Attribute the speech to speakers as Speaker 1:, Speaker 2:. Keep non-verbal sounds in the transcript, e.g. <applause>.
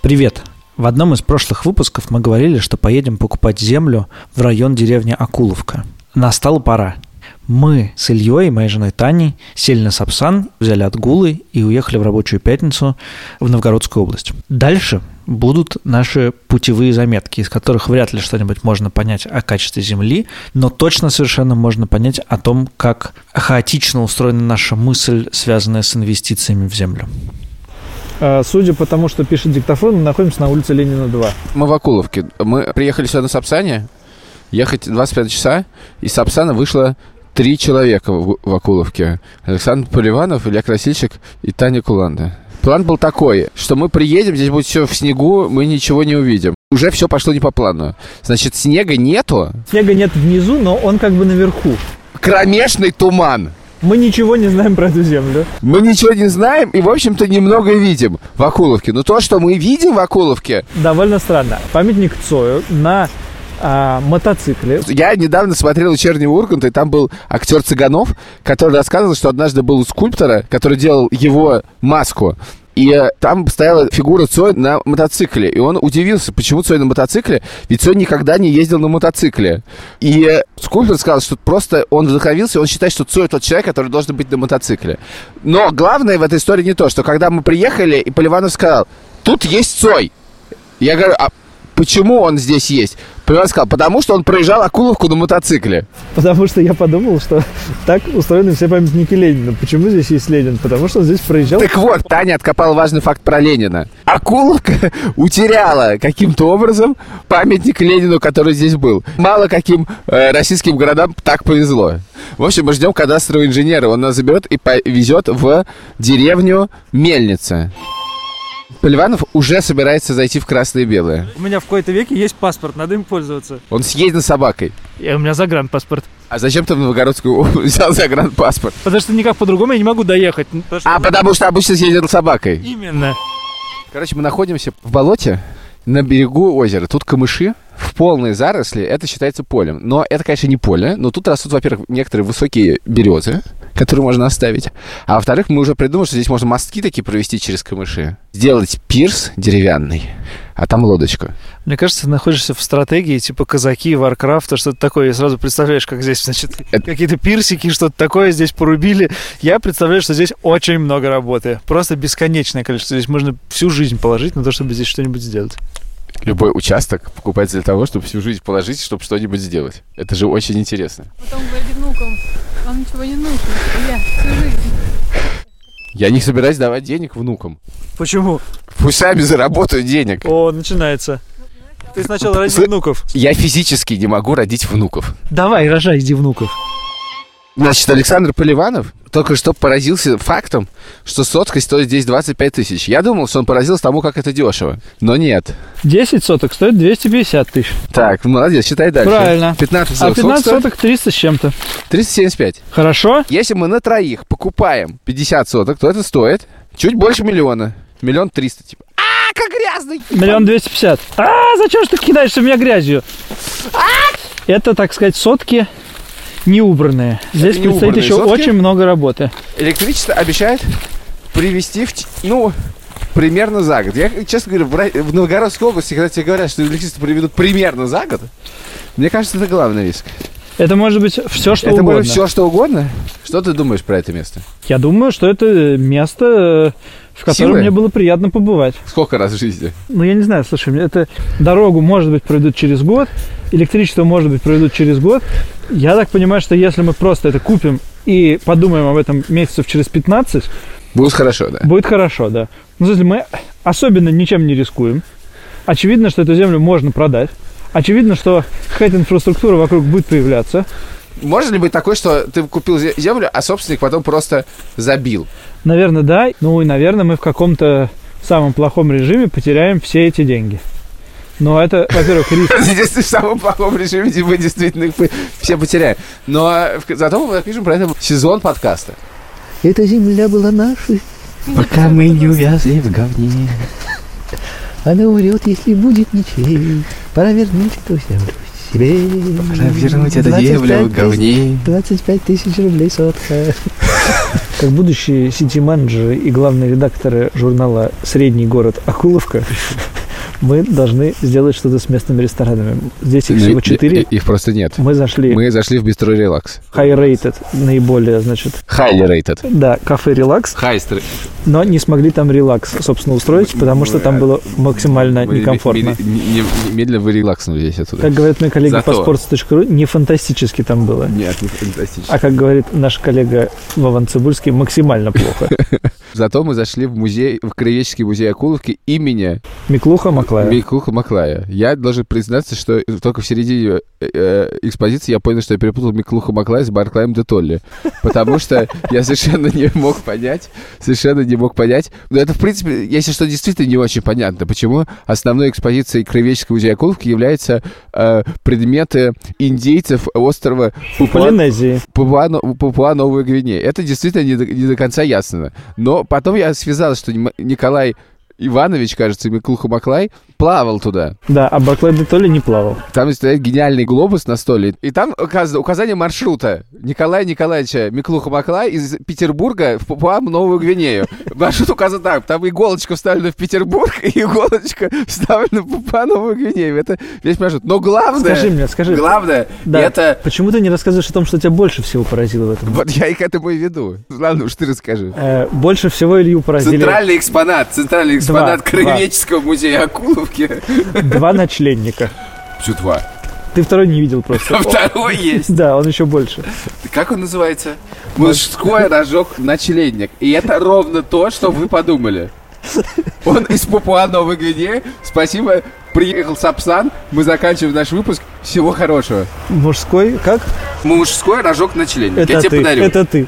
Speaker 1: Привет! В одном из прошлых выпусков мы говорили, что поедем покупать землю в район деревни Акуловка. Настала пора. Мы с Ильей, моей женой Таней, сели на Сапсан, взяли отгулы и уехали в рабочую пятницу в Новгородскую область. Дальше будут наши путевые заметки, из которых вряд ли что-нибудь можно понять о качестве Земли, но точно совершенно можно понять о том, как хаотично устроена наша мысль, связанная с инвестициями в Землю.
Speaker 2: А, Судя по тому, что пишет диктофон, мы находимся на улице Ленина 2.
Speaker 3: Мы в Акуловке. Мы приехали сюда на Сапсане, ехать 25 часа, из Сапсана вышло три человека в, в Акуловке. Александр Поливанов, Илья Красильщик и Таня Куланда. План был такой, что мы приедем, здесь будет все в снегу, мы ничего не увидим. Уже все пошло не по плану. Значит, снега нету,
Speaker 2: Снега нет внизу, но он как бы наверху.
Speaker 3: кромешный туман.
Speaker 2: Мы ничего не знаем про эту землю.
Speaker 3: Мы ничего не знаем и, в общем-то, немного видим в Акуловке. Но то, что мы видим в Акуловке,
Speaker 2: Довольно странно. Памятник Цою на а, мотоцикле.
Speaker 3: Я недавно смотрел «Вечерний Ургант», и там был актер Цыганов, который рассказывал, что однажды был у скульптора, который делал его маску. И э, там стояла фигура Цой на мотоцикле. И он удивился, почему Цой на мотоцикле, ведь Цой никогда не ездил на мотоцикле. И э, скульптор сказал, что просто он вдохновился, он считает, что Цой тот человек, который должен быть на мотоцикле. Но главное в этой истории не то, что когда мы приехали, и Поливанов сказал, тут есть Цой. Я говорю, а почему он здесь есть? Поливанов сказал, потому что он проезжал Акуловку на мотоцикле.
Speaker 2: Потому что я подумал, что так устроены все памятники Ленина. Почему здесь есть Ленин? Потому что он здесь проезжал.
Speaker 3: Так вот, Таня откопала важный факт про Ленина. Акуловка <laughs> утеряла каким-то образом памятник Ленину, который здесь был. Мало каким э, российским городам так повезло. В общем, мы ждем кадастрового инженера. Он нас заберет и повезет в деревню Мельница. Поливанов уже собирается зайти в красное и белое.
Speaker 2: У меня в какой-то веке есть паспорт, надо им пользоваться.
Speaker 3: Он съедет на собакой.
Speaker 2: И у меня загранпаспорт.
Speaker 3: А зачем ты в Новгородскую область <laughs> взял загранпаспорт?
Speaker 2: Потому что никак по-другому я не могу доехать. Потому что-
Speaker 3: А потому что обычно съездил собакой.
Speaker 2: Именно.
Speaker 3: Короче, мы находимся в болоте на берегу озера. Тут камыши в полной заросли. Это считается полем. Но это, конечно, не поле. Но тут растут, во-первых, некоторые высокие березы, которые можно оставить. А во-вторых, мы уже придумали, что здесь можно мостки такие провести через камыши. Сделать пирс деревянный, а там лодочку.
Speaker 1: Мне кажется, ты находишься в стратегии типа казаки, Варкрафта, что-то такое. И сразу представляешь, как здесь, значит,
Speaker 3: Это-
Speaker 1: какие-то пирсики, что-то такое здесь порубили. Я представляю, что здесь очень много работы. Просто бесконечное количество. Здесь можно всю жизнь положить на то, чтобы здесь что-нибудь сделать.
Speaker 3: Любой участок покупается для того, чтобы всю жизнь положить, чтобы что-нибудь сделать. Это же очень интересно.
Speaker 4: Потом говорит внукам, вам ничего не нужно, я всю жизнь.
Speaker 3: Я не собираюсь давать денег внукам.
Speaker 1: Почему?
Speaker 3: Пусть сами заработают денег.
Speaker 1: О, начинается. Ты сначала роди внуков.
Speaker 3: Я физически не могу родить внуков.
Speaker 1: Давай, рожай, иди внуков.
Speaker 3: Значит, Александр Поливанов только что поразился фактом, что сотка стоит здесь 25 тысяч. Я думал, что он поразился тому, как это дешево. Но нет.
Speaker 2: 10 соток стоит 250 тысяч.
Speaker 3: Так, молодец, считай дальше.
Speaker 2: Правильно.
Speaker 3: 15
Speaker 2: А
Speaker 3: соток
Speaker 2: 15
Speaker 3: стоит
Speaker 2: соток 300 с чем-то.
Speaker 3: 375.
Speaker 2: Хорошо?
Speaker 3: Если мы на троих покупаем 50 соток, то это стоит чуть больше миллиона. Миллион триста, типа. А, как грязный!
Speaker 2: Миллион двести пятьдесят. А, зачем же ты кидаешься в меня грязью? Это, так сказать, сотки неубранные. Здесь
Speaker 3: не
Speaker 2: предстоит еще
Speaker 3: сотки?
Speaker 2: очень много работы.
Speaker 3: Электричество обещает привести в... Ну, примерно за год. Я, честно говоря, в, Ра- в Новгородской области, когда тебе говорят, что электричество приведут примерно за год, мне кажется, это главный риск.
Speaker 2: Это может быть все, что
Speaker 3: это
Speaker 2: угодно.
Speaker 3: может все, что угодно. Что ты думаешь про это место?
Speaker 2: Я думаю, что это место, э, в котором
Speaker 3: Силы?
Speaker 2: мне было приятно побывать.
Speaker 3: Сколько раз в жизни?
Speaker 2: Ну, я не знаю, слушай, мне это дорогу, может быть, проведут через год, электричество, может быть, проведут через год. Я так понимаю, что если мы просто это купим и подумаем об этом месяцев через 15,
Speaker 3: Будет хорошо, да.
Speaker 2: будет хорошо, да. Ну, если мы особенно ничем не рискуем, очевидно, что эту землю можно продать, очевидно, что какая-то инфраструктура вокруг будет появляться.
Speaker 3: Может ли быть такое, что ты купил зе- землю, а собственник потом просто забил?
Speaker 2: Наверное, да. Ну и, наверное, мы в каком-то самом плохом режиме потеряем все эти деньги. Но это, во-первых, риск. <laughs>
Speaker 3: Здесь в самом плохом режиме мы действительно их все потеряем. Но в- зато мы напишем про это сезон подкаста.
Speaker 5: Эта земля была нашей, пока мы не увязли в говне. Она умрет, если будет ничей. Пора вернуть эту землю себе.
Speaker 3: Пора вернуть эту землю в
Speaker 5: 25 тысяч-
Speaker 3: говне.
Speaker 5: 25 тысяч рублей сотка. <laughs>
Speaker 2: Как будущие сити-менеджеры и главные редакторы журнала «Средний город Акуловка», мы должны сделать что-то с местными ресторанами. Здесь их
Speaker 3: Ну,
Speaker 2: всего четыре.
Speaker 3: Их просто нет.
Speaker 2: Мы зашли
Speaker 3: Мы зашли в бистро релакс.
Speaker 2: high rated, наиболее, значит,
Speaker 3: Highly rated.
Speaker 2: да, кафе релакс,
Speaker 3: Хайстер.
Speaker 2: но не смогли там релакс, собственно, устроить, потому что там было максимально некомфортно.
Speaker 3: Медленно вы релакснули здесь оттуда.
Speaker 2: Как говорят мои коллеги по sports.ru, не фантастически там было.
Speaker 3: Нет, не фантастично.
Speaker 2: А как говорит наш коллега Вован Цибульский, максимально плохо. <laughs>
Speaker 3: Зато мы зашли в музей, в Краеведческий музей Акуловки имени
Speaker 2: Миклуха Маклая.
Speaker 3: Микуха Маклая. Я должен признаться, что только в середине э, э, экспозиции я понял, что я перепутал Миклуха Маклая с Барклаем де Толли. Потому что я совершенно не мог понять, совершенно не мог понять. Но это, в принципе, если что, действительно не очень понятно, почему основной экспозицией Краеведческого музея Акуловки являются э, предметы индейцев острова Папуа-
Speaker 2: Полинезии.
Speaker 3: Папуа, Папуа Новая Гвинея. Это действительно не до, не до конца ясно. Но потом я связал, что Николай Иванович, кажется, Миклуха Маклай, плавал туда.
Speaker 2: Да, а Барклай де Толли не плавал.
Speaker 3: Там стоит гениальный глобус на столе. И там указано указание маршрута Николая Николаевича Миклуха Маклай из Петербурга в Папуа Новую Гвинею. Маршрут указан так. Там иголочка вставлена в Петербург, и иголочка вставлена в Папуа Новую Гвинею. Это весь маршрут. Но главное...
Speaker 2: Скажи мне, скажи.
Speaker 3: Главное,
Speaker 2: Да.
Speaker 3: это...
Speaker 2: Почему ты не рассказываешь о том, что тебя больше всего поразило в этом?
Speaker 3: Вот я и к этому и веду. Ладно, уж ты расскажи.
Speaker 2: Э, больше всего Илью поразили
Speaker 3: Центральный экспонат, центральный экспонат Краеведческого музея Акуловки.
Speaker 2: два ночленника.
Speaker 3: Почему два?
Speaker 2: Ты второй не видел просто.
Speaker 3: А второй есть.
Speaker 2: Да, он еще больше.
Speaker 3: Как он называется? Мужской рожок ночледник. И это ровно то, что вы подумали. Он из Папуа Новой Гвинеи. Спасибо. Приехал Сапсан. Мы заканчиваем наш выпуск. Всего хорошего.
Speaker 2: Мужской, как?
Speaker 3: Мужской рожок ночледник.
Speaker 2: Это
Speaker 3: Я тебе подарю.
Speaker 2: Это ты.